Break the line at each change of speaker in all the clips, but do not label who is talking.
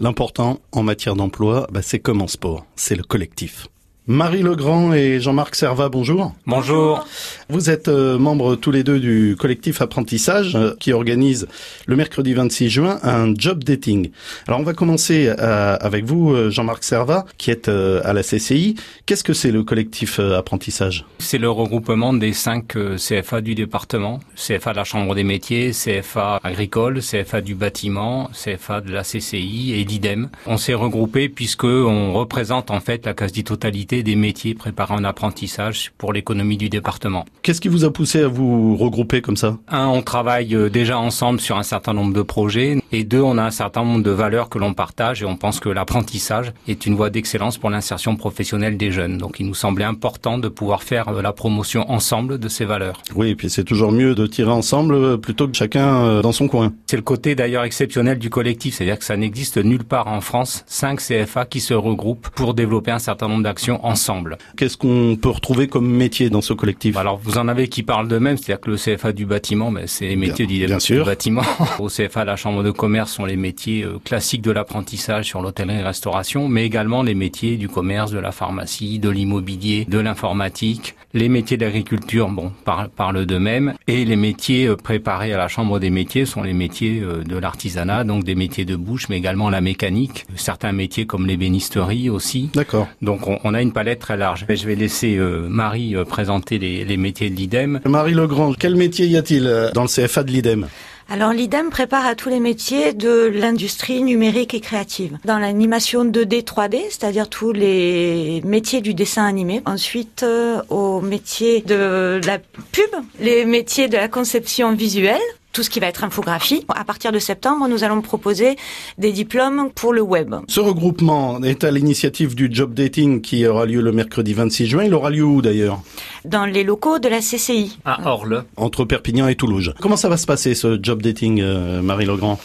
L'important en matière d'emploi, bah, c'est comme en sport, c'est le collectif. Marie Legrand et Jean-Marc Servat, bonjour.
Bonjour.
Vous êtes euh, membres tous les deux du collectif apprentissage euh, qui organise le mercredi 26 juin un job dating. Alors on va commencer euh, avec vous, Jean-Marc Servat, qui est à la CCI. Qu'est-ce que c'est le collectif apprentissage?
C'est le regroupement des cinq CFA du département. CFA de la Chambre des métiers, CFA agricole, CFA du bâtiment, CFA de la CCI et l'IDEM. On s'est regroupé puisque on représente en fait la quasi-totalité des métiers préparant un apprentissage pour l'économie du département.
Qu'est-ce qui vous a poussé à vous regrouper comme ça?
Un, on travaille euh, déjà ensemble sur un certain nombre de projets et deux, on a un certain nombre de valeurs que l'on partage et on pense que l'apprentissage est une voie d'excellence pour l'insertion professionnelle des jeunes. Donc il nous semblait important de pouvoir faire euh, la promotion ensemble de ces valeurs.
Oui, et puis c'est toujours mieux de tirer ensemble euh, plutôt que chacun dans son coin.
C'est le côté d'ailleurs exceptionnel du collectif, c'est-à-dire que ça n'existe nulle part en France, cinq CFA qui se regroupent pour développer un certain nombre d'actions ensemble.
Qu'est-ce qu'on peut retrouver comme métier dans ce collectif
Alors vous en avez qui parlent d'eux-mêmes, c'est-à-dire que le CFA du bâtiment, ben, c'est les métiers du, bâtiment. Au CFA, la chambre de commerce sont les métiers euh, classiques de l'apprentissage sur l'hôtellerie-restauration, mais également les métiers du commerce, de la pharmacie, de l'immobilier, de l'informatique. Les métiers d'agriculture, bon, parlent d'eux-mêmes. Et les métiers euh, préparés à la chambre des métiers sont les métiers euh, de l'artisanat, donc des métiers de bouche, mais également la mécanique. Certains métiers comme l'ébénisterie aussi.
D'accord.
Donc on, on a une palette très large. Je vais laisser euh, Marie euh, présenter les, les, métiers de l'IDEM.
Marie Legrand, quel métier y a-t-il euh, dans le CFA de l'IDEM?
Alors l'IDEM prépare à tous les métiers de l'industrie numérique et créative. Dans l'animation 2D, 3D, c'est-à-dire tous les métiers du dessin animé. Ensuite, euh, aux métiers de la pub, les métiers de la conception visuelle, tout ce qui va être infographie. À partir de septembre, nous allons proposer des diplômes pour le web.
Ce regroupement est à l'initiative du job dating qui aura lieu le mercredi 26 juin. Il aura lieu où d'ailleurs?
Dans les locaux de la CCI.
À Orle.
Entre Perpignan et Toulouse. Comment ça va se passer ce job dating, euh, Marie Legrand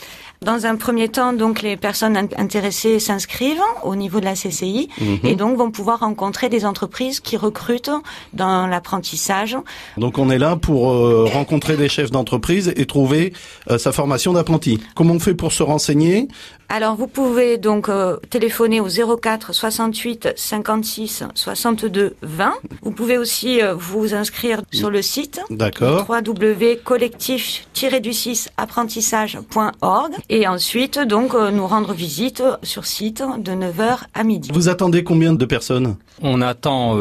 dans un premier temps, donc les personnes intéressées s'inscrivent au niveau de la CCI mhm. et donc vont pouvoir rencontrer des entreprises qui recrutent dans l'apprentissage.
Donc on est là pour euh, rencontrer des chefs d'entreprise et trouver euh, sa formation d'apprenti. Comment on fait pour se renseigner?
Alors vous pouvez donc euh, téléphoner au 04 68 56 62 20. Vous pouvez aussi vous inscrire sur le site www.collectif-du6apprentissage.org et ensuite donc euh, nous rendre visite sur site de 9h à midi.
Vous attendez combien de personnes?
On attend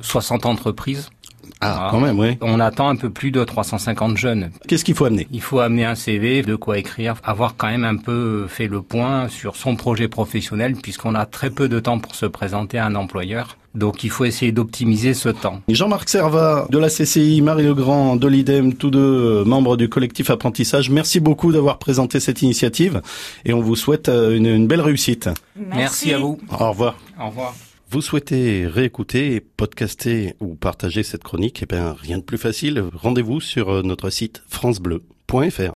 60 euh, entreprises.
Ah, quand même, oui.
On attend un peu plus de 350 jeunes.
Qu'est-ce qu'il faut amener?
Il faut amener un CV, de quoi écrire, avoir quand même un peu fait le point sur son projet professionnel, puisqu'on a très peu de temps pour se présenter à un employeur. Donc il faut essayer d'optimiser ce temps.
Jean-Marc Servat de la CCI, Marie Legrand de l'IDEM, tous deux euh, membres du collectif apprentissage, merci beaucoup d'avoir présenté cette initiative et on vous souhaite euh, une, belle réussite.
Merci. merci à vous.
Au revoir.
Au revoir.
Vous souhaitez réécouter, podcaster ou partager cette chronique? Eh bien, rien de plus facile. Rendez-vous sur euh, notre site francebleu.fr.